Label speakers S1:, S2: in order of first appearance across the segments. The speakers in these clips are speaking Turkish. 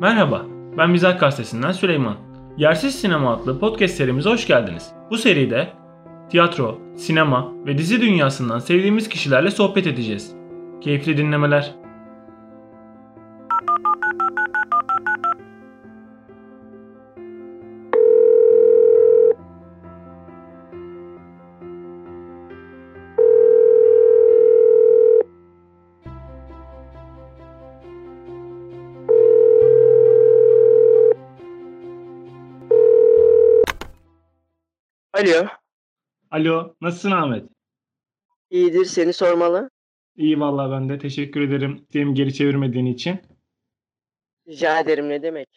S1: Merhaba, ben Mizah Gazetesi'nden Süleyman. Yersiz Sinema adlı podcast serimize hoş geldiniz. Bu seride tiyatro, sinema ve dizi dünyasından sevdiğimiz kişilerle sohbet edeceğiz. Keyifli dinlemeler.
S2: Alo,
S1: nasılsın Ahmet?
S2: iyidir seni sormalı.
S1: İyi vallahi ben de teşekkür ederim isteğimi geri çevirmediğin için.
S2: Rica ederim ne demek.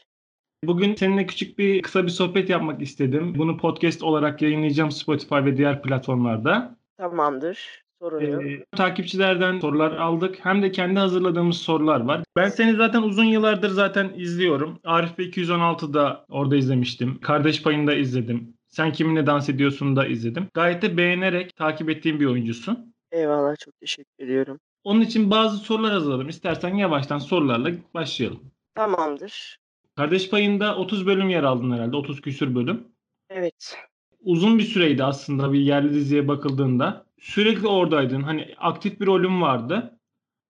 S1: Bugün seninle küçük bir kısa bir sohbet yapmak istedim. Bunu podcast olarak yayınlayacağım Spotify ve diğer platformlarda.
S2: Tamamdır. Sorun yok.
S1: Ee, takipçilerden sorular aldık. Hem de kendi hazırladığımız sorular var. Ben seni zaten uzun yıllardır zaten izliyorum. Arif ve 216'da orada izlemiştim. Kardeş Payı'nda izledim. Sen Kiminle Dans Ediyorsun da izledim. Gayet de beğenerek takip ettiğim bir oyuncusun.
S2: Eyvallah çok teşekkür ediyorum.
S1: Onun için bazı sorular hazırladım. İstersen yavaştan sorularla başlayalım.
S2: Tamamdır.
S1: Kardeş Payı'nda 30 bölüm yer aldın herhalde. 30 küsür bölüm.
S2: Evet.
S1: Uzun bir süreydi aslında bir yerli diziye bakıldığında. Sürekli oradaydın. Hani aktif bir rolün vardı.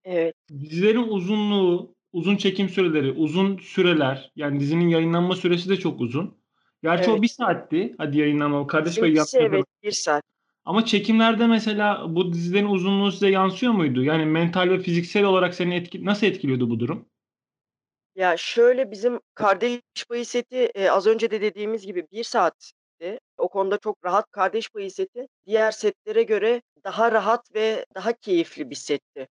S2: Evet.
S1: Dizilerin uzunluğu, uzun çekim süreleri, uzun süreler. Yani dizinin yayınlanma süresi de çok uzun. Gerçi o
S2: Evet.
S1: bir saatti. Hadi yayınlanma. Kardeş Payı
S2: Bizimkisi
S1: yaptı.
S2: evet bir saat.
S1: Ama çekimlerde mesela bu dizilerin uzunluğu size yansıyor muydu? Yani mental ve fiziksel olarak seni etki nasıl etkiliyordu bu durum?
S2: Ya şöyle bizim kardeş payı seti e, az önce de dediğimiz gibi bir saatti. O konuda çok rahat kardeş payı seti. Diğer setlere göre daha rahat ve daha keyifli bir setti.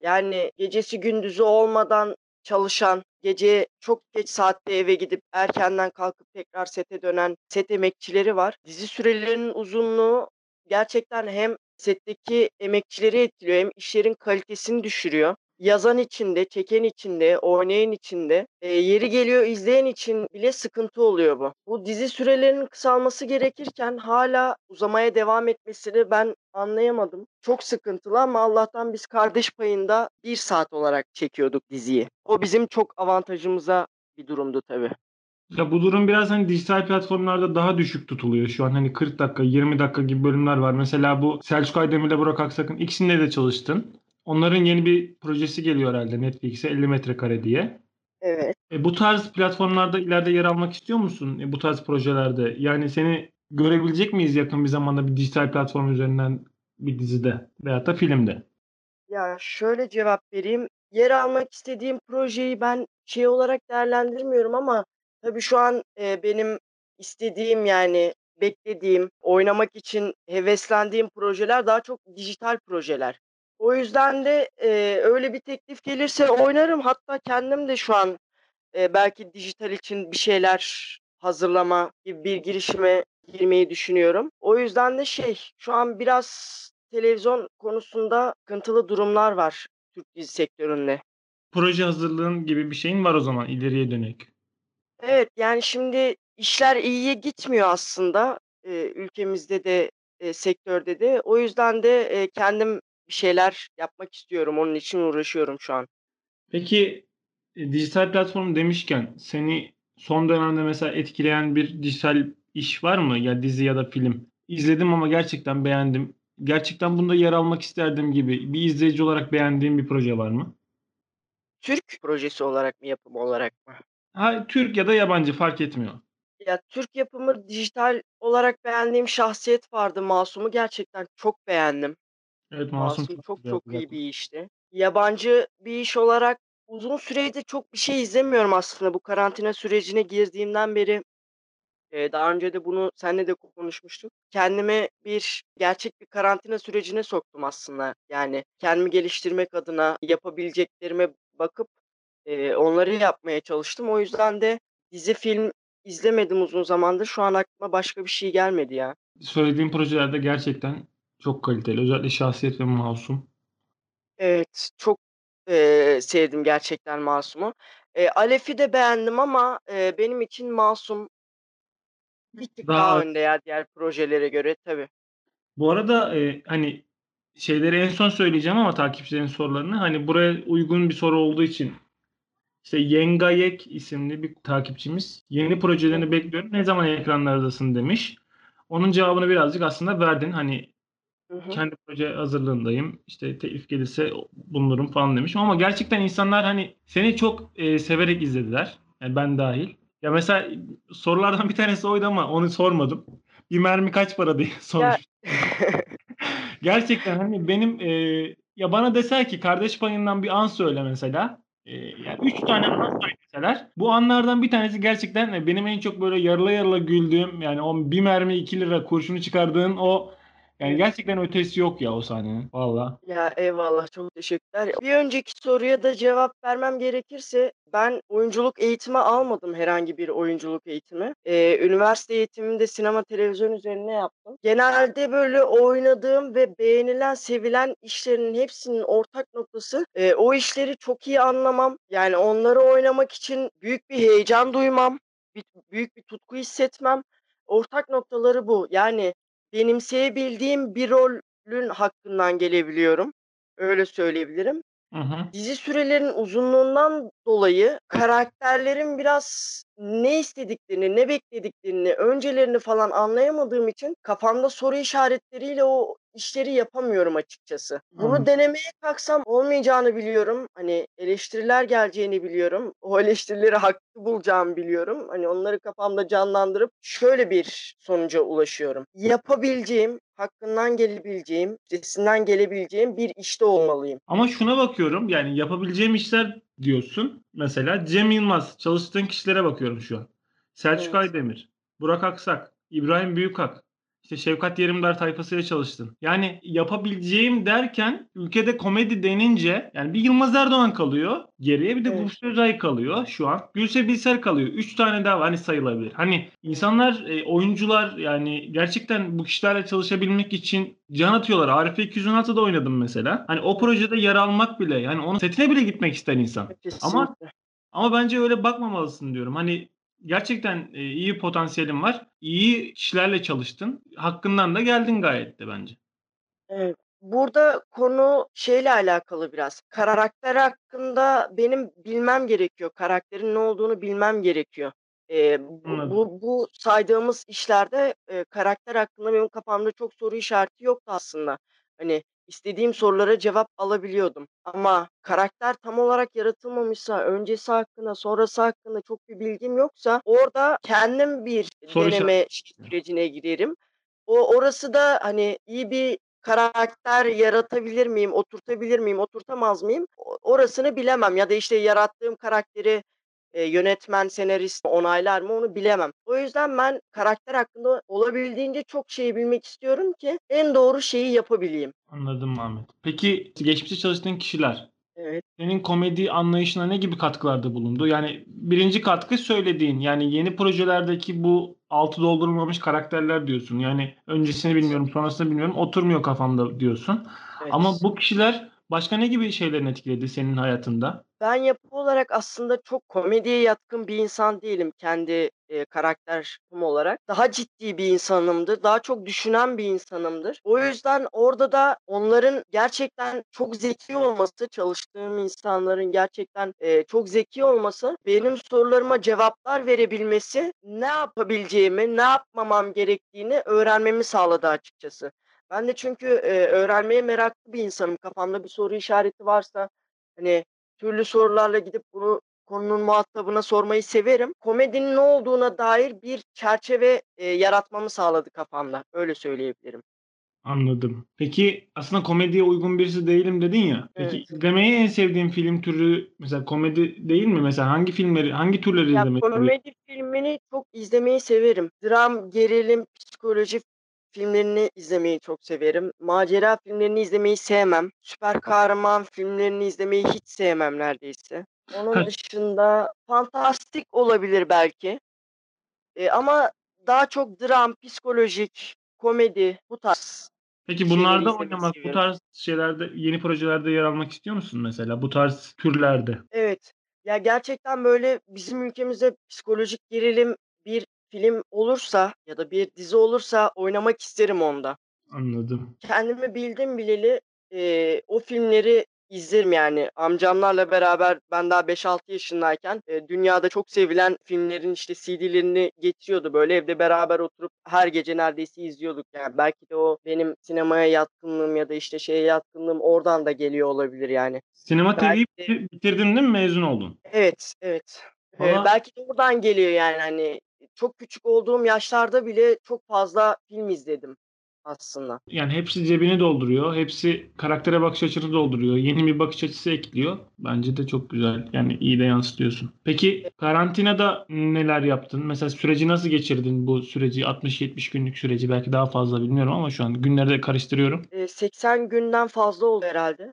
S2: Yani gecesi gündüzü olmadan çalışan, gece çok geç saatte eve gidip erkenden kalkıp tekrar sete dönen set emekçileri var. Dizi sürelerinin uzunluğu gerçekten hem setteki emekçileri etkiliyor hem işlerin kalitesini düşürüyor. Yazan için de, çeken için de, oynayan için de, e, yeri geliyor izleyen için bile sıkıntı oluyor bu. Bu dizi sürelerinin kısalması gerekirken hala uzamaya devam etmesini ben anlayamadım. Çok sıkıntılı ama Allah'tan biz kardeş payında bir saat olarak çekiyorduk diziyi. O bizim çok avantajımıza bir durumdu tabii.
S1: Ya bu durum biraz hani dijital platformlarda daha düşük tutuluyor şu an. Hani 40 dakika, 20 dakika gibi bölümler var. Mesela bu Selçuk Aydemir'le Burak Aksak'ın ikisinde de çalıştın. Onların yeni bir projesi geliyor herhalde Netflix'e 50 metrekare diye.
S2: Evet.
S1: E, bu tarz platformlarda ileride yer almak istiyor musun? E, bu tarz projelerde. Yani seni görebilecek miyiz yakın bir zamanda bir dijital platform üzerinden bir dizide veyahut da filmde?
S2: Ya şöyle cevap vereyim. Yer almak istediğim projeyi ben şey olarak değerlendirmiyorum ama tabii şu an e, benim istediğim yani beklediğim, oynamak için heveslendiğim projeler daha çok dijital projeler. O yüzden de e, öyle bir teklif gelirse oynarım. Hatta kendim de şu an e, belki dijital için bir şeyler hazırlama gibi bir girişime girmeyi düşünüyorum. O yüzden de şey şu an biraz televizyon konusunda sıkıntılı durumlar var Türk dizi sektöründe.
S1: Proje hazırlığın gibi bir şeyin var o zaman ileriye dönük.
S2: Evet yani şimdi işler iyiye gitmiyor aslında e, ülkemizde de e, sektörde de. O yüzden de e, kendim bir şeyler yapmak istiyorum. Onun için uğraşıyorum şu an.
S1: Peki e, dijital platform demişken seni son dönemde mesela etkileyen bir dijital iş var mı? Ya dizi ya da film. İzledim ama gerçekten beğendim. Gerçekten bunda yer almak isterdim gibi bir izleyici olarak beğendiğim bir proje var mı?
S2: Türk projesi olarak mı yapım olarak mı?
S1: Ha, Türk ya da yabancı fark etmiyor.
S2: Ya Türk yapımı dijital olarak beğendiğim şahsiyet vardı. Masum'u gerçekten çok beğendim.
S1: Evet Masum
S2: Masum
S1: çok
S2: çok
S1: güzel
S2: çok
S1: zaten.
S2: iyi bir işti. Yabancı bir iş olarak uzun süredir çok bir şey izlemiyorum aslında. Bu karantina sürecine girdiğimden beri daha önce de bunu seninle de konuşmuştuk. Kendimi bir gerçek bir karantina sürecine soktum aslında. Yani kendimi geliştirmek adına yapabileceklerime bakıp e, onları yapmaya çalıştım. O yüzden de dizi film izlemedim uzun zamandır. Şu an aklıma başka bir şey gelmedi ya.
S1: Söylediğim projelerde gerçekten çok kaliteli. Özellikle şahsiyet ve Masum.
S2: Evet, çok, eee, sevdim gerçekten Masum'u. Eee, Alef'i de beğendim ama, eee, benim için Masum bir tık daha
S1: Daha
S2: önde ya diğer projelere göre tabii.
S1: Bu arada e, hani şeyleri en son söyleyeceğim ama takipçilerin sorularını hani buraya uygun bir soru olduğu için İşte Yengayek isimli bir takipçimiz yeni projelerini bekliyorum. Ne zaman ekranlardasın demiş. Onun cevabını birazcık aslında verdin. Hani
S2: Hı hı.
S1: kendi proje hazırlığındayım. İşte teklif gelirse bulunurum falan demiş. Ama gerçekten insanlar hani seni çok e, severek izlediler. Yani ben dahil. Ya mesela sorulardan bir tanesi oydu ama onu sormadım. Bir mermi kaç para diye sormuş. Gerçekten hani benim e, ya bana deser ki kardeş payından bir an söyle mesela. E, yani üç tane an söyleseler. Bu anlardan bir tanesi gerçekten e, benim en çok böyle yarıla yarıla güldüğüm yani o bir mermi iki lira kurşunu çıkardığın o yani gerçekten ötesi yok ya o sahnenin. Valla.
S2: Ya eyvallah çok teşekkürler. Bir önceki soruya da cevap vermem gerekirse ben oyunculuk eğitimi almadım herhangi bir oyunculuk eğitimi. Ee, üniversite eğitimini de sinema televizyon üzerine yaptım. Genelde böyle oynadığım ve beğenilen, sevilen işlerin hepsinin ortak noktası e, o işleri çok iyi anlamam. Yani onları oynamak için büyük bir heyecan duymam, bir, büyük bir tutku hissetmem. Ortak noktaları bu. Yani benimseyebildiğim bir rolün hakkından gelebiliyorum. Öyle söyleyebilirim.
S1: Hı hı.
S2: Dizi sürelerinin uzunluğundan dolayı karakterlerin biraz ne istediklerini, ne beklediklerini, öncelerini falan anlayamadığım için kafamda soru işaretleriyle o işleri yapamıyorum açıkçası. Bunu
S1: Anladım.
S2: denemeye kalksam olmayacağını biliyorum. Hani eleştiriler geleceğini biliyorum. O eleştirileri haklı bulacağımı biliyorum. Hani onları kafamda canlandırıp şöyle bir sonuca ulaşıyorum. Yapabileceğim, hakkından gelebileceğim, üstesinden gelebileceğim bir işte olmalıyım.
S1: Ama şuna bakıyorum yani yapabileceğim işler diyorsun. Mesela Cem Yılmaz çalıştığın kişilere bakıyorum şu an. Selçuk
S2: Evet.
S1: Aydemir, Burak Aksak, İbrahim Büyükak, işte Şevkat Yerimdar tayfasıyla çalıştın. Yani yapabileceğim derken ülkede komedi denince yani bir Yılmaz Erdoğan kalıyor. Geriye bir de
S2: Evet.
S1: Buse Özay kalıyor şu an. Gülse Birsel kalıyor. Üç tane daha var hani sayılabilir. Hani insanlar, e, oyuncular yani gerçekten bu kişilerle çalışabilmek için can atıyorlar. Arife 216'da oynadım mesela. Hani o projede yer almak bile yani onun setine bile gitmek ister insan. Ama
S2: Kesinlikle.
S1: ama bence öyle bakmamalısın diyorum. Hani gerçekten e, iyi potansiyelin var. İyi kişilerle çalıştın. Hakkından da geldin gayet de bence.
S2: Evet. Burada konu şeyle alakalı biraz. Karakter hakkında benim bilmem gerekiyor. Karakterin ne olduğunu bilmem gerekiyor. Eee, bu bu bu saydığımız işlerde, eee, karakter hakkında benim kafamda çok soru işareti yoktu aslında. Hani istediğim sorulara cevap alabiliyordum. Ama karakter tam olarak yaratılmamışsa, öncesi hakkında, sonrası hakkında çok bir bilgim yoksa orada kendim bir
S1: Soru
S2: deneme sürecine girerim. O orası da hani iyi bir karakter yaratabilir miyim, oturtabilir miyim, oturtamaz mıyım? Orasını bilemem ya da işte yarattığım karakteri, eee, yönetmen, senarist onaylar mı onu bilemem. O yüzden ben karakter hakkında olabildiğince çok şey bilmek istiyorum ki en doğru şeyi yapabileyim.
S1: Anladım Ahmet. Peki geçmişte çalıştığın kişiler
S2: Evet.
S1: senin komedi anlayışına ne gibi katkılarda bulundu? Yani birinci katkı söylediğin yani yeni projelerdeki bu altı doldurulmamış karakterler diyorsun. Yani öncesini bilmiyorum, sonrasını bilmiyorum. Oturmuyor kafamda diyorsun. Ama
S2: Evet.
S1: bu kişiler başka ne gibi şeylerin etkiledi senin hayatında?
S2: Ben yapı olarak aslında çok komediye yatkın bir insan değilim kendi, eee, karakter olarak. Daha ciddi bir insanımdır. Daha çok düşünen bir insanımdır. O yüzden orada da onların gerçekten çok zeki olması, çalıştığım insanların gerçekten, eee, çok zeki olması, benim sorularıma cevaplar verebilmesi, ne yapabileceğimi, ne yapmamam gerektiğini öğrenmemi sağladı açıkçası. Ben de çünkü, eee, öğrenmeye meraklı bir insanım. Kafamda bir soru işareti varsa, hani, türlü sorularla gidip bunu konunun muhatabına sormayı severim. Komedinin ne olduğuna dair bir çerçeve, eee, yaratmamı sağladı kafamda. Öyle söyleyebilirim.
S1: Anladım. Peki aslında komediye uygun birisi değilim dedin ya. Peki
S2: Evet.
S1: izlemeyi en sevdiğin film türü mesela komedi değil mi? Mesela hangi filmleri, hangi türleri
S2: Ya,
S1: seviyorsun?
S2: komedi filmini çok izlemeyi severim. Dram, gerilim, psikoloji filmlerini izlemeyi çok severim. Macera filmlerini izlemeyi sevmem. Süper kahraman filmlerini izlemeyi hiç sevmem neredeyse. Onun dışında fantastik olabilir belki. Eee, ama daha çok dram, psikolojik, komedi bu tarz
S1: Peki bunlarda oynamak, bu
S2: seviyorum.
S1: tarz şeylerde, yeni projelerde yer almak istiyor musun mesela? Bu tarz türlerde.
S2: Evet. Ya, gerçekten, böyle, bizim ülkemizde psikolojik gerilim bir film olursa ya da bir dizi olursa oynamak isterim onda.
S1: Anladım.
S2: Kendimi bildim bileli, eee, o filmleri izlerim yani. Amcamlarla beraber ben daha 5-6 yaşındayken, eee, dünyada çok sevilen filmlerin, işte, CD'lerini getiriyordu. Böyle evde beraber oturup her gece neredeyse izliyorduk. Yani belki de o benim sinemaya yatkınlığım ya da, işte, şeye yatkınlığım oradan da geliyor olabilir yani.
S1: Sinema TV'yi bitirdin değil mi? Mezun oldun.
S2: Evet, evet.
S1: Valla
S2: belki de oradan geliyor yani, hani, çok küçük olduğum yaşlarda bile çok fazla film izledim aslında.
S1: Yani hepsi cebini dolduruyor. Hepsi karaktere bakış açını dolduruyor. Yeni bir bakış açısı ekliyor. Bence de çok güzel. Yani iyi de yansıtıyorsun. Peki karantinada neler yaptın? Mesela süreci nasıl geçirdin bu süreci? 60-70 günlük süreci belki daha fazla bilmiyorum ama şu an günleri de karıştırıyorum.
S2: Eee, 80 günden fazla oldu herhâlde.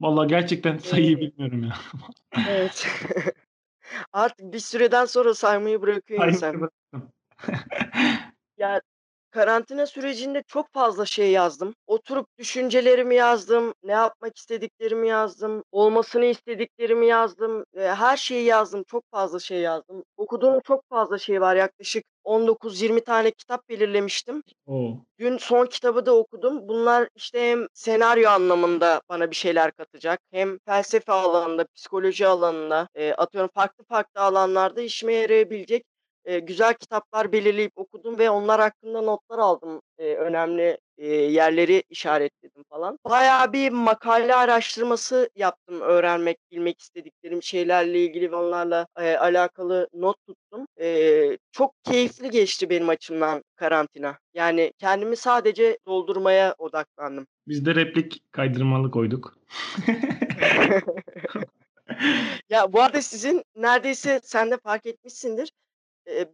S1: Valla gerçekten sayıyı
S2: Eee
S1: bilmiyorum ya.
S2: Evet. Artık bir süreden sonra saymayı bırakıyor
S1: Saymayı
S2: insan. Ya, karantina sürecinde çok fazla şey yazdım. Oturup düşüncelerimi yazdım, ne yapmak istediklerimi yazdım, olmasını istediklerimi yazdım. Her şeyi yazdım, çok fazla şey yazdım. Okuduğum çok fazla şey var. Yaklaşık 19-20 tane kitap belirlemiştim.
S1: O!
S2: Dün son kitabı da okudum. Bunlar, işte, hem senaryo anlamında bana bir şeyler katacak hem felsefe alanında, psikoloji alanında, atıyorum farklı farklı alanlarda işime yarayabilecek, eee, güzel kitaplar belirleyip okudum ve onlar hakkında notlar aldım. Eee, önemli, eee, yerleri işaretledim falan. Bayağı bir makale araştırması yaptım öğrenmek, bilmek istediklerim şeylerle ilgili ve onlarla, eee, alakalı not tuttum. Eee, çok keyifli geçti benim açımdan karantina. Yani kendimi sadece doldurmaya odaklandım.
S1: Biz de replik kaydırmalı koyduk.
S2: Ya, bu arada sizin neredeyse sen de fark etmişsindir,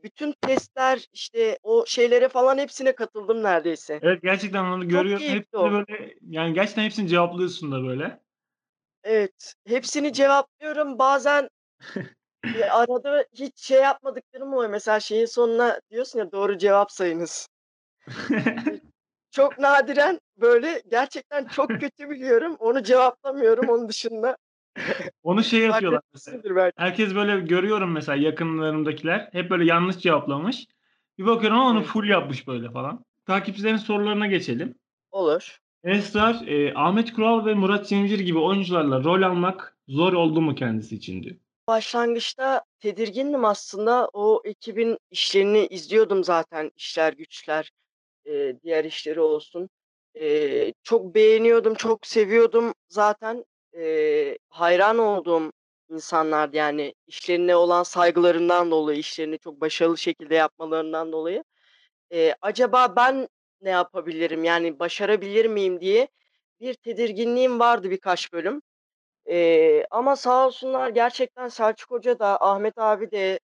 S2: bütün testler, işte, o şeylere falan hepsine katıldım neredeyse.
S1: Evet, gerçekten onu görüyorum. Hepsini
S2: o.
S1: böyle yani gerçekten hepsini cevaplıyorsun da böyle.
S2: Evet, hepsini cevaplıyorum. Bazen arada hiç şey yapmadıklarım oluyor. Mesela şeyin sonuna diyorsun ya, "Doğru cevap sayınız." Çok nadiren, böyle, gerçekten çok kötü biliyorum, onu cevaplamıyorum. Onun dışında
S1: Onu şey yapıyorlar mesela. Herkes böyle görüyorum mesela yakınlarımdakiler hep böyle yanlış cevaplamış. Bir bakıyorum ama onu full yapmış böyle falan. Takipçilerin sorularına geçelim.
S2: Olur.
S1: Esrar, eee, Ahmet Kural ve Murat Cemcir gibi oyuncularla rol almak zor oldu mu kendisi için diyor.
S2: Başlangıçta tedirgindim aslında. O ekibin işlerini izliyordum zaten, İşler Güçler, eee, diğer işleri olsun. Eee, çok beğeniyordum, çok seviyordum. Zaten, eee, hayran olduğum insanlardı, yani, işlerine olan saygılarından dolayı, işlerini çok başarılı şekilde yapmalarından dolayı. Eee, acaba ben ne yapabilirim, yani, başarabilir miyim diye bir tedirginliğim vardı birkaç bölüm. Eee, ama sağ olsunlar gerçekten Selçuk Hoca da, Ahmet abi de,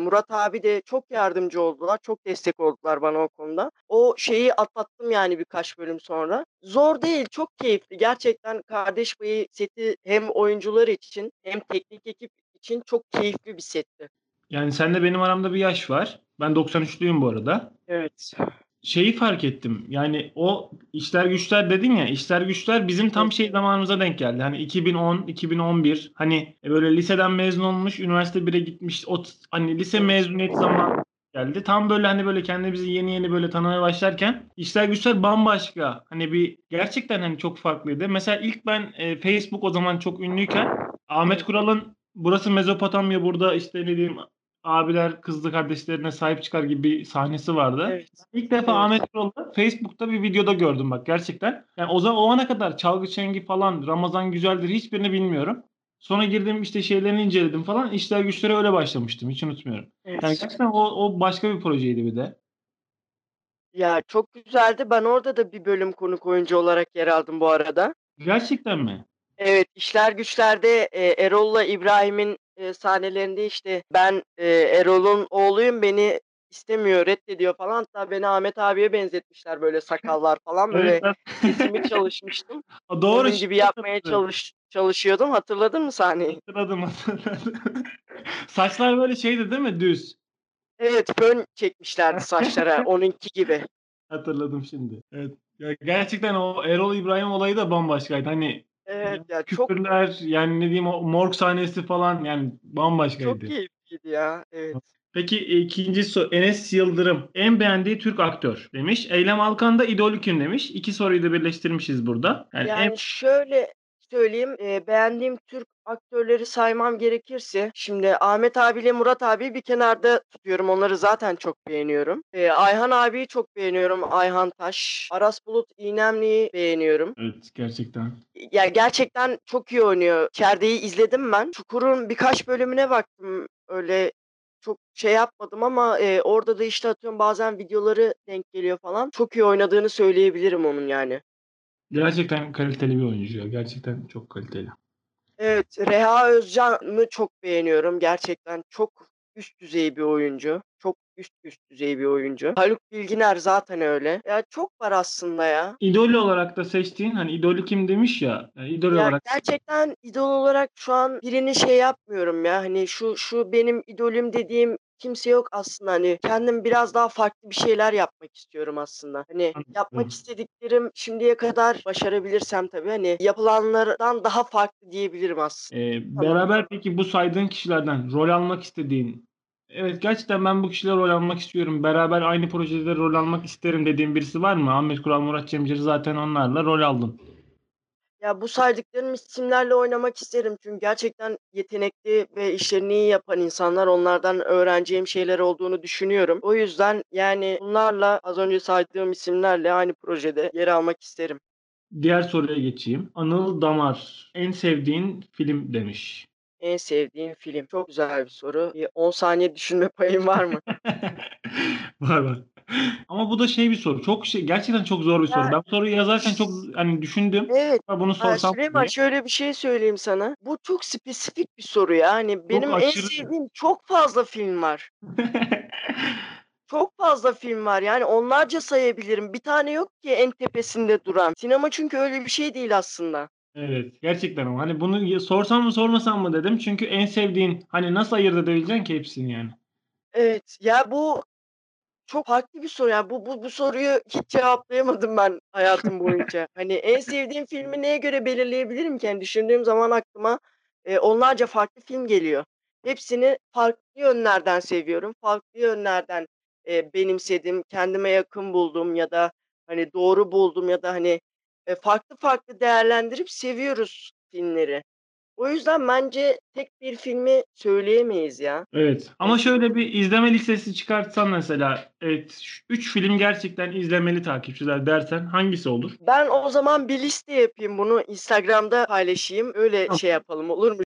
S2: Murat abi de çok yardımcı oldular, çok destek oldular bana o konuda. O şeyi atlattım yani birkaç bölüm sonra. Zor değil, çok keyifli. Gerçekten Kardeş Payı seti hem oyuncular için hem teknik ekip için çok keyifli bir setti.
S1: Yani seninle benim aramda bir yaş var. Ben 93'lüyüm bu arada.
S2: Evet.
S1: Şeyi fark ettim. Yani o İşler Güçler dedin ya, İşler Güçler bizim tam şey zamanımıza denk geldi. Hani 2010, 2011 hani böyle liseden mezun olmuş, üniversite 1'e gitmiş. O hani lise
S2: Evet.
S1: mezuniyeti zamanı geldi. Tam böyle hani böyle kendimizi yeni yeni böyle tanımaya başlarken İşler Güçler bambaşka. Hani bir gerçekten hani çok farklıydı. Mesela ilk ben e, Facebook o zaman çok ünlüyken Ahmet. Kural'ın burası Mezopotamya burada işte ne diyeyim abiler kızlı kardeşlerine sahip çıkar gibi bir sahnesi vardı.
S2: Evet.
S1: İlk defa
S2: Evet.
S1: Ahmet Kural'ı Facebook'ta bir videoda gördüm bak gerçekten. Yani o zaman o ana kadar Çalgı Çengi falan Ramazan Güzeldir hiçbirini bilmiyorum. Sonra girdim işte şeylerini inceledim falan. İşler güçlere öyle başlamıştım. Hiç unutmuyorum. Yani
S2: Evet.
S1: gerçekten o, o başka bir projeydi bir de.
S2: Ya, çok güzeldi. Ben orada da bir bölüm konuk oyuncu olarak yer aldım bu arada.
S1: Gerçekten mi?
S2: Evet, İşler Güçler'de, eee, Erol'la İbrahim'in, eee, sahnelerinde, işte, ben, eee, Erol'un oğluyum, beni istemiyor, reddediyor falan. Hatta beni Ahmet abiye benzetmişler, böyle sakallar falan.
S1: Evet.
S2: Böyle sesimi çalışmıştım.
S1: O doğru.
S2: Onun gibi yapmaya çalış çalışıyordum. Hatırladın mı sahneyi?
S1: Hatırladım hatırladım. Saçlar böyle şeydi değil mi? Düz.
S2: Evet, fön çekmişlerdi saçlara, onunki gibi.
S1: Hatırladım şimdi. Evet. Ya gerçekten o Erol İbrahim olayı da bambaşkaydı. Hani
S2: Evet,
S1: yani
S2: ya, çok
S1: küfürler yani ne diyeyim o morg sahnesi falan yani
S2: çok
S1: bambaşkaydı.
S2: keyifliydi ya. Evet.
S1: Peki ikinci soru Enes Yıldırım en beğendiği Türk aktör demiş. Eylem Alkan da idolü kim demiş. İki soruyu da birleştirmişiz burada. Yani en
S2: Yani, şöyle, söyleyeyim, eee, beğendiğim Türk aktörleri saymam gerekirse şimdi Ahmet abiyle Murat abiyi bir kenarda tutuyorum. Onları zaten çok beğeniyorum. Eee, Ayhan abiyi çok beğeniyorum. Ayhan Taş. Aras Bulut İynemli'yi beğeniyorum.
S1: Evet gerçekten.
S2: Ya gerçekten çok iyi oynuyor. Kerde'yi izledim ben. Çukur'un birkaç bölümüne baktım. Öyle çok şey yapmadım ama eee, orada da işte atıyorum bazen videoları denk geliyor falan. Çok iyi oynadığını söyleyebilirim onun yani.
S1: Gerçekten kaliteli bir oyuncu ya. Gerçekten çok kaliteli.
S2: Evet, Reha Özcan'ı çok beğeniyorum. Gerçekten çok üst düzey bir oyuncu. Çok üst üst düzey bir oyuncu. Haluk Bilginer zaten öyle. Ya çok var aslında ya.
S1: İdol olarak da seçtiğin hani idolü kim demiş ya. yani idol
S2: Ya
S1: olarak
S2: gerçekten idol olarak şu an birini şey yapmıyorum ya. Hani şu şu benim idolüm dediğim kimse yok aslında. Hani kendim biraz daha farklı bir şeyler yapmak istiyorum aslında. Hani yapmak istediklerim şimdiye kadar başarabilirsem tabii hani yapılanlardan daha farklı diyebilirim aslında.
S1: Ee, beraber peki bu saydığın kişilerden rol almak istediğin Evet gerçekten ben bu kişilerle rol almak istiyorum. Beraber aynı projede rol almak isterim dediğin birisi var mı? Ahmet Kural, Murat Cemcir zaten onlarla rol aldın.
S2: Ya bu saydıklarım isimlerle oynamak isterim. Çünkü gerçekten yetenekli ve işlerini iyi yapan insanlar. Onlardan öğreneceğim şeyler olduğunu düşünüyorum. O yüzden yani bunlarla az önce saydığım isimlerle aynı projede yer almak isterim.
S1: Diğer soruya geçeyim. Anıl Damar en sevdiğin film demiş.
S2: En sevdiğim film. Çok güzel bir soru. Bir 10 saniye düşünme payım var mı?
S1: Var var. Ama bu da şey bir soru. Çok şey gerçekten çok zor bir soru.
S2: Ya
S1: Ben bu soruyu yazarken çok hani düşündüm.
S2: Evet.
S1: Ama bunu
S2: Ha,
S1: sorsam
S2: Süleyman
S1: diye.
S2: şöyle bir şey söyleyeyim sana. Bu çok spesifik bir soru ya. Hani benim en
S1: aşırı.
S2: sevdiğim çok fazla film var. Çok fazla film var. Yani onlarca sayabilirim. Bir tane yok ki en tepesinde duran. Sinema çünkü öyle bir şey değil aslında.
S1: Evet, gerçekten ama hani bunu sorsam mı sormasam mı dedim. Çünkü en sevdiğin hani nasıl ayırt edebileceksin ki hepsini yani.
S2: Evet. Ya bu çok farklı bir soru. Yani bu bu bu soruyu hiç cevaplayamadım ben hayatım boyunca. Hani en sevdiğim filmi neye göre belirleyebilirim ki? Yani düşündüğüm zaman aklıma e, onlarca farklı film geliyor. Hepsini farklı yönlerden seviyorum. Farklı yönlerden e, benimsedim, kendime yakın buldum ya da hani doğru buldum ya da hani e, farklı farklı değerlendirip seviyoruz filmleri. O yüzden bence tek bir filmi söyleyemeyiz ya.
S1: Evet. Ama şöyle bir izleme listesi çıkartsan mesela evet 3 film gerçekten izlemeli takipçiler dersen hangisi olur?
S2: Ben o zaman bir liste yapayım bunu Instagram'da paylaşayım. Öyle
S1: Tamam.
S2: şey yapalım olur mu?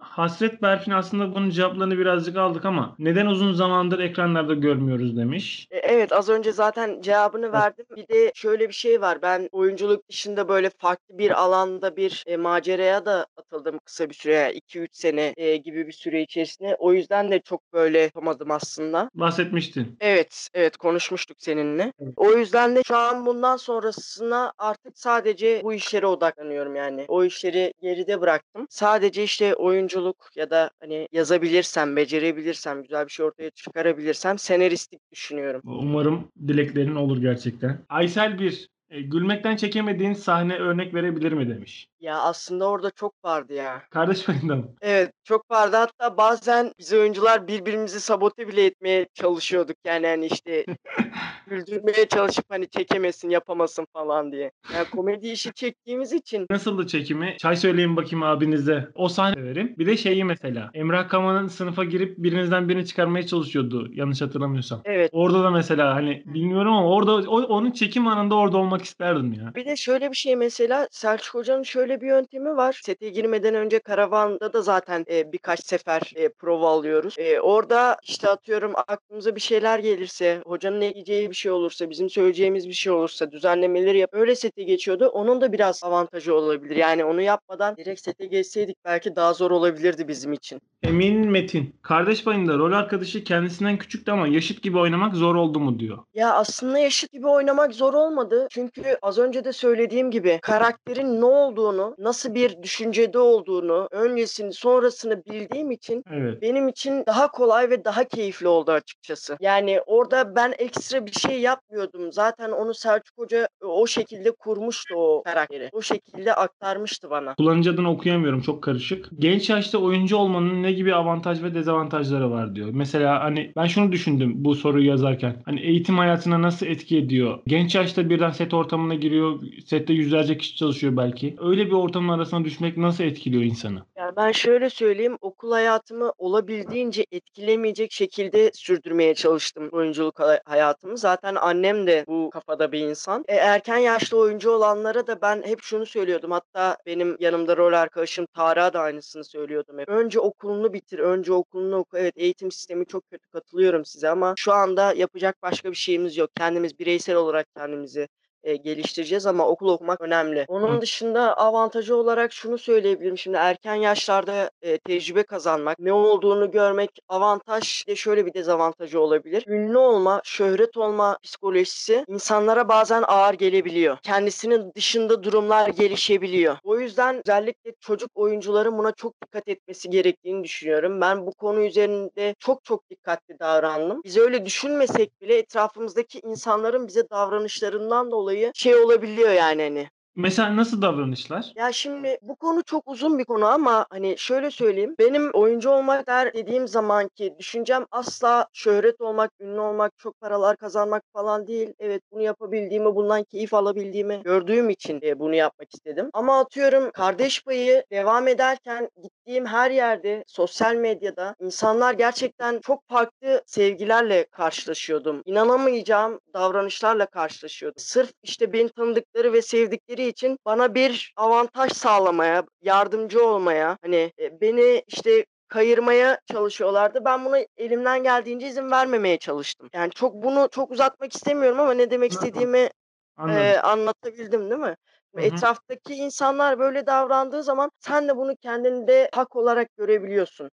S1: Hasret Berfin aslında bunun cevaplarını birazcık aldık ama neden uzun zamandır ekranlarda görmüyoruz demiş.
S2: E, Evet az önce zaten cevabını verdim. Bir de şöyle bir şey var. Ben oyunculuk dışında böyle farklı bir alanda bir e, maceraya da atıldım kısa bir süre. 2-3 sene e, gibi bir süre içerisinde. O yüzden de çok böyle yapamadım aslında.
S1: Bahsetmiştin.
S2: Evet, evet konuşmuştuk seninle.
S1: Evet.
S2: O yüzden de şu an bundan sonrasına artık sadece bu işlere odaklanıyorum yani. O işleri geride bıraktım. Sadece işte oyunculuk ya da hani yazabilirsem, becerebilirsem, güzel bir şey ortaya çıkarabilirsem senaristlik düşünüyorum.
S1: Umarım dileklerin olur gerçekten. Aysel bir e, gülmekten çekemediğin sahne örnek verebilir mi demiş.
S2: Ya aslında orada çok vardı ya.
S1: Kardeş payında mı?
S2: Evet, çok vardı. Hatta bazen biz oyuncular birbirimizi sabote bile etmeye çalışıyorduk. Yani hani işte güldürmeye çalışıp hani çekemesin, yapamasın falan diye. Yani komedi işi çektiğimiz için
S1: Nasıldı çekimi? Çay söyleyin bakayım abinize. O sahne verin. Bir de şeyi mesela. Emrah Kaman'ın sınıfa girip birinizden birini çıkarmaya çalışıyordu. Yanlış hatırlamıyorsam.
S2: evet.
S1: Orada da mesela hani bilmiyorum ama orada o- onun çekim anında orada olmak isterdim ya.
S2: Bir de şöyle bir şey mesela Selçuk Hoca'nın şöyle bir yöntemi var. Sete girmeden önce karavanda da zaten e, birkaç sefer e, prova alıyoruz. E, orada işte atıyorum aklımıza bir şeyler gelirse, hocanın ekleyeceği bir şey olursa, bizim söyleyeceğimiz bir şey olursa düzenlemeleri yap. Öyle sete geçiyordu. Onun da biraz avantajı olabilir. Yani onu yapmadan direkt sete geçseydik belki daha zor olabilirdi bizim için.
S1: Emin Metin. Kardeş payında rol arkadaşı kendisinden küçüktü ama yaşıt gibi oynamak zor oldu mu diyor.
S2: Ya aslında yaşıt gibi oynamak zor olmadı. Çünkü az önce de söylediğim gibi karakterin ne olduğunu, nasıl bir düşüncede olduğunu, öncesini, sonrasını sonrasını bildiğim için
S1: Evet.
S2: benim için daha kolay ve daha keyifli oldu açıkçası. Yani orada ben ekstra bir şey yapmıyordum. Zaten onu Selçuk Hoca o şekilde kurmuştu o karakteri. O şekilde aktarmıştı bana.
S1: Kullanıcı adını okuyamıyorum çok karışık. Genç yaşta oyuncu olmanın ne gibi avantaj ve dezavantajları var diyor. Mesela hani ben şunu düşündüm bu soruyu yazarken. Hani eğitim hayatına nasıl etki ediyor? Genç yaşta birden set ortamına giriyor. Sette yüzlerce kişi çalışıyor belki. Öyle bir ortamın arasına düşmek nasıl etkiliyor insanı?
S2: Yani ben şöyle söyleyeyim, okul hayatımı olabildiğince etkilemeyecek şekilde sürdürmeye çalıştım oyunculuk hay- hayatımı. Zaten annem de bu kafada bir insan. E, erken yaşta oyuncu olanlara da ben hep şunu söylüyordum. Hatta benim yanımda rol arkadaşım Tarık'a da aynısını söylüyordum hep. Önce okulunu bitir, önce okulunu oku. Evet eğitim sistemi çok kötü katılıyorum size ama şu anda yapacak başka bir şeyimiz yok. Kendimiz bireysel olarak kendimizi e, geliştireceğiz ama okul okumak önemli. Onun dışında avantajı olarak şunu söyleyebilirim. Şimdi erken yaşlarda e, tecrübe kazanmak, ne olduğunu görmek avantaj de şöyle bir dezavantajı olabilir. Ünlü olma, şöhret olma psikolojisi insanlara bazen ağır gelebiliyor. Kendisinin dışında durumlar gelişebiliyor. O yüzden özellikle çocuk oyuncuların buna çok dikkat etmesi gerektiğini düşünüyorum. Ben bu konu üzerinde çok çok dikkatli davrandım. Biz öyle düşünmesek bile etrafımızdaki insanların bize davranışlarından dolayı şey olabiliyor yani hani.
S1: Mesela nasıl davranışlar?
S2: Ya şimdi bu konu çok uzun bir konu ama hani şöyle söyleyeyim. Benim oyuncu olmak der dediğim zamanki düşüncem asla şöhret olmak, ünlü olmak, çok paralar kazanmak falan değil. Evet bunu yapabildiğimi, bundan keyif alabildiğimi gördüğüm için e, bunu yapmak istedim. Ama atıyorum kardeş payı devam ederken gittiğim her yerde sosyal medyada insanlar gerçekten çok farklı sevgilerle karşılaşıyordum. İnanamayacağım davranışlarla karşılaşıyordum. Sırf işte beni tanıdıkları ve sevdikleri için bana bir avantaj sağlamaya, yardımcı olmaya, hani e, beni işte kayırmaya çalışıyorlardı. Ben buna elimden geldiğince izin vermemeye çalıştım. Yani çok bunu çok uzatmak istemiyorum ama ne demek istediğimi
S1: Anladım.
S2: e, anlatabildim değil mi?
S1: Hı hı.
S2: Etraftaki insanlar böyle davrandığı zaman sen de bunu kendinde hak olarak görebiliyorsun.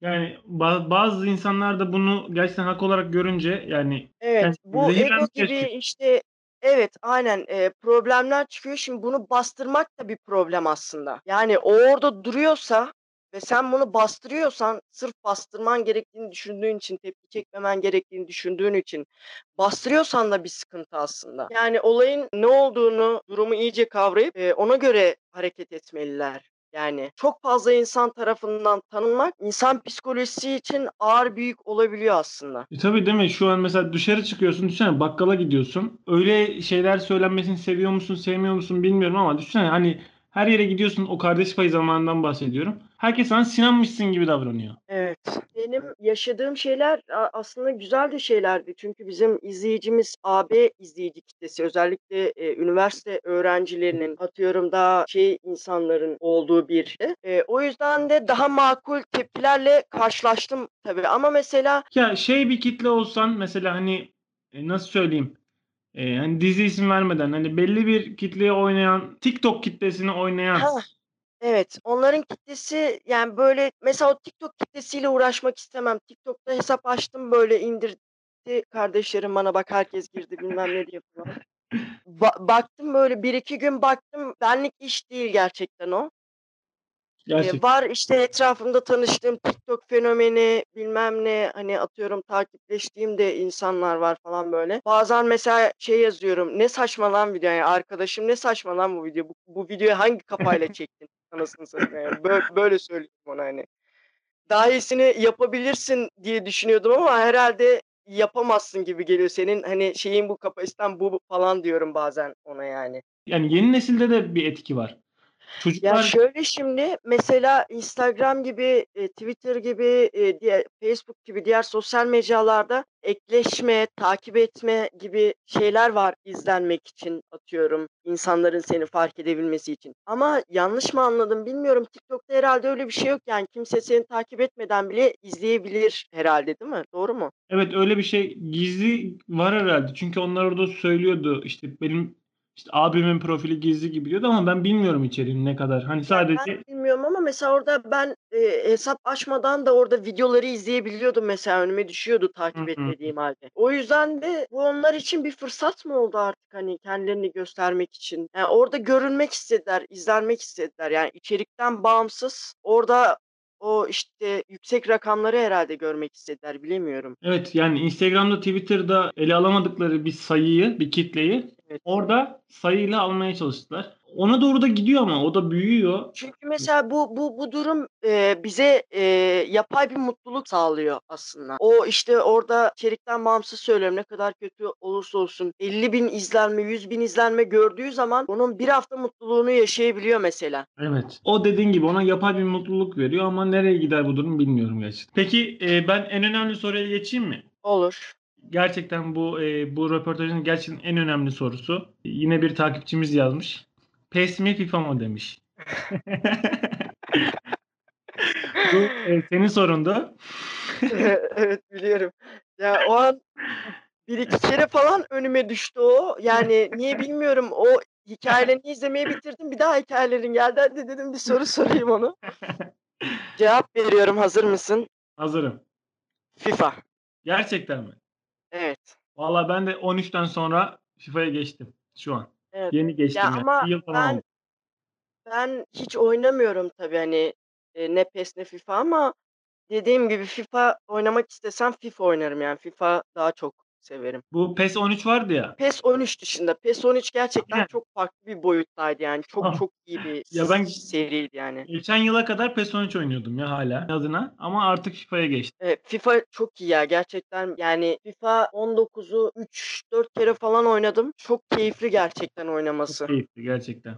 S1: Yani ba- bazı insanlar da bunu gerçekten hak olarak görünce yani
S2: Evet, bu ego gibi
S1: çalışıyor.
S2: işte evet, aynen, eee, problemler çıkıyor. Şimdi bunu bastırmak da bir problem aslında. Yani o orada duruyorsa ve sen bunu bastırıyorsan sırf bastırman gerektiğini düşündüğün için, tepki çekmemen gerektiğini düşündüğün için bastırıyorsan da bir sıkıntı aslında. Yani olayın ne olduğunu, durumu iyice kavrayıp, eee, ona göre hareket etmeliler. Yani çok fazla insan tarafından tanınmak insan psikolojisi için ağır bir yük olabiliyor aslında.
S1: E tabii değil mi? Şu an mesela dışarı çıkıyorsun, düşünsene bakkala gidiyorsun. Öyle şeyler söylenmesini seviyor musun, sevmiyor musun bilmiyorum ama düşünsene hani her yere gidiyorsun o kardeş payı zamanından bahsediyorum. Herkes sana Sinan'mışsın gibi davranıyor.
S2: Evet. Benim yaşadığım şeyler aslında güzel de şeylerdi. Çünkü bizim izleyicimiz AB izleyici kitlesi. Özellikle, eee, üniversite öğrencilerinin, atıyorum daha şey insanların olduğu bir şey. Eee, o yüzden de daha makul tepkilerle karşılaştım tabii ama mesela
S1: Ya şey bir kitle olsan mesela hani e, nasıl söyleyeyim? E, hani dizi isim vermeden hani belli bir kitleye oynayan TikTok kitlesini oynayan
S2: Hah, evet. Onların kitlesi yani böyle mesela o TikTok kitlesiyle uğraşmak istemem. TikTok'ta hesap açtım böyle indirdi kardeşlerim bana bak herkes girdi bilmem ne diye falan. Ba baktım böyle 1-2 gün baktım benlik iş değil gerçekten o. Eee,
S1: gerçekten.
S2: var işte etrafımda tanıştığım TikTok fenomeni bilmem ne hani atıyorum takipleştiğim de insanlar var falan böyle. Bazen mesela şey yazıyorum ne saçma lan video yani arkadaşım ne saçma lan bu video bu, bu videoyu hangi kafayla çektin anasını satayım yani böyle, böyle söylüyorum ona hani. Daha iyisini yapabilirsin diye düşünüyordum ama herhalde yapamazsın gibi geliyor. Senin hani şeyin bu kapasiten bu falan diyorum bazen ona yani.
S1: Yani yeni nesilde de bir etki var.
S2: Ya
S1: Çocuklar
S2: şöyle şimdi mesela Instagram gibi, eee, Twitter gibi, eee, diğer Facebook gibi diğer sosyal mecralarda ekleşme, takip etme gibi şeyler var izlenmek için atıyorum, insanların seni fark edebilmesi için. Ama yanlış mı anladım bilmiyorum. TikTok'ta herhâlde öyle bir şey yok yani kimse seni takip etmeden bile izleyebilir herhâlde, değil mi? Doğru mu?
S1: Evet öyle bir şey gizli var herhalde. Çünkü onlar orada söylüyordu işte benim işte abimin profili gizli gibi diyordu ama ben bilmiyorum içeriğini ne kadar. Hani
S2: Ya, ben
S1: sadece
S2: bilmiyorum ama mesela orada ben, eee, hesap açmadan da orada videoları izleyebiliyordum mesela önüme düşüyordu takip etmediğim hâlde. O yüzden de bu onlar için bir fırsat mı oldu artık hani kendilerini göstermek için? Yani orada görünmek istediler, izlenmek istediler. Yani içerikten bağımsız orada o, işte, yüksek rakamları herhâlde görmek istediler, bilemiyorum.
S1: Evet, yani Instagram'da, Twitter'da ele alamadıkları bir sayıyı, bir kitleyi. Orada sayıyla almaya çalıştılar. Ona doğru da gidiyor ama o da büyüyor.
S2: Çünkü mesela bu bu bu durum, eee, bize, eee, yapay bir mutluluk sağlıyor aslında. O, işte, orada içerikten bağımsız söylüyorum, ne kadar kötü olursa olsun 50.000 izlenme, 100.000 izlenme gördüğü zaman onun 1 hafta mutluluğunu yaşayabiliyor mesela.
S1: Evet. O dediğin gibi ona yapay bir mutluluk veriyor ama nereye gider bu durum bilmiyorum gerçekten. Peki, eee, ben en önemli soruya geçeyim mi?
S2: Olur.
S1: Gerçekten bu, eee, bu röportajın gerçekten en önemli sorusu. Yine bir takipçimiz yazmış. PES mi FIFA mı demiş. Bu, eee, senin sorundu.
S2: Evet, biliyorum. Ya, o an 1-2 kere falan önüme düştü o. Yani niye bilmiyorum. O hikâyelerini izlemeyi bitirdim. Bir daha hikâyelerin geldi. Hadi dedim bir soru sorayım ona. Cevap veriyorum, hazır mısın?
S1: Hazırım.
S2: FIFA.
S1: Gerçekten mi?
S2: Evet.
S1: Valla ben de 13'ten sonra FIFA'ya geçtim şu an.
S2: Evet.
S1: Yeni geçtim
S2: Ya,
S1: yani.
S2: ama
S1: 1 yıl falan
S2: ben
S1: oldu.
S2: ben hiç oynamıyorum tabii, hani, ne PES ne FIFA ama dediğim gibi FIFA oynamak istesem FIFA oynarım yani. FIFA daha çok severim.
S1: Bu PES 13 vardı ya.
S2: PES 13 dışında. PES 13 gerçekten çok farklı bir boyuttaydı yani. Çok çok iyi bir
S1: Ya ben
S2: seriydi yani.
S1: geçen yıla kadar PES 13 oynuyordum ya hâlâ adına ama artık FIFA'ya geçtim.
S2: Evet, FIFA çok iyi ya gerçekten. Yani FIFA 19'u 3-4 kere falan oynadım. Çok keyifli gerçekten
S1: Çok
S2: oynaması.
S1: keyifli gerçekten.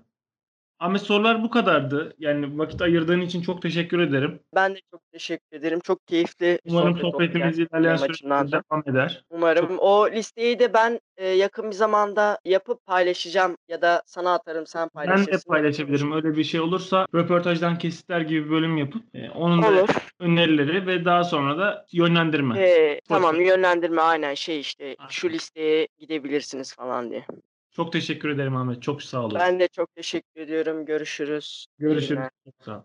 S1: Ahmet sorular bu kadardı. Yani vakit ayırdığın için çok teşekkür ederim.
S2: Ben de çok teşekkür ederim. Çok keyifli
S1: Umarım
S2: sohbet
S1: sohbetimiz
S2: gerçekten
S1: ilerleyen süreçte
S2: da.
S1: devam eder. Çok
S2: Umarım. O listeyi de ben, eee, yakın bir zamanda yapıp paylaşacağım ya da sana atarım, sen
S1: Ben de
S2: paylaşırsın.
S1: Paylaşabilirim. Öyle bir şey olursa röportajdan kesitler gibi bir bölüm yapıp, eee, onun da
S2: Olur.
S1: önerileri ve daha sonra da yönlendirme.
S2: Eee, tamam, yönlendirme aynen şey, işte, şu
S1: Aynen.
S2: listeye gidebilirsiniz falan diye.
S1: Çok teşekkür ederim Ahmet. Çok sağ olasın.
S2: Ben de çok teşekkür ediyorum. Görüşürüz.
S1: Görüşürüz. Çok sağ ol.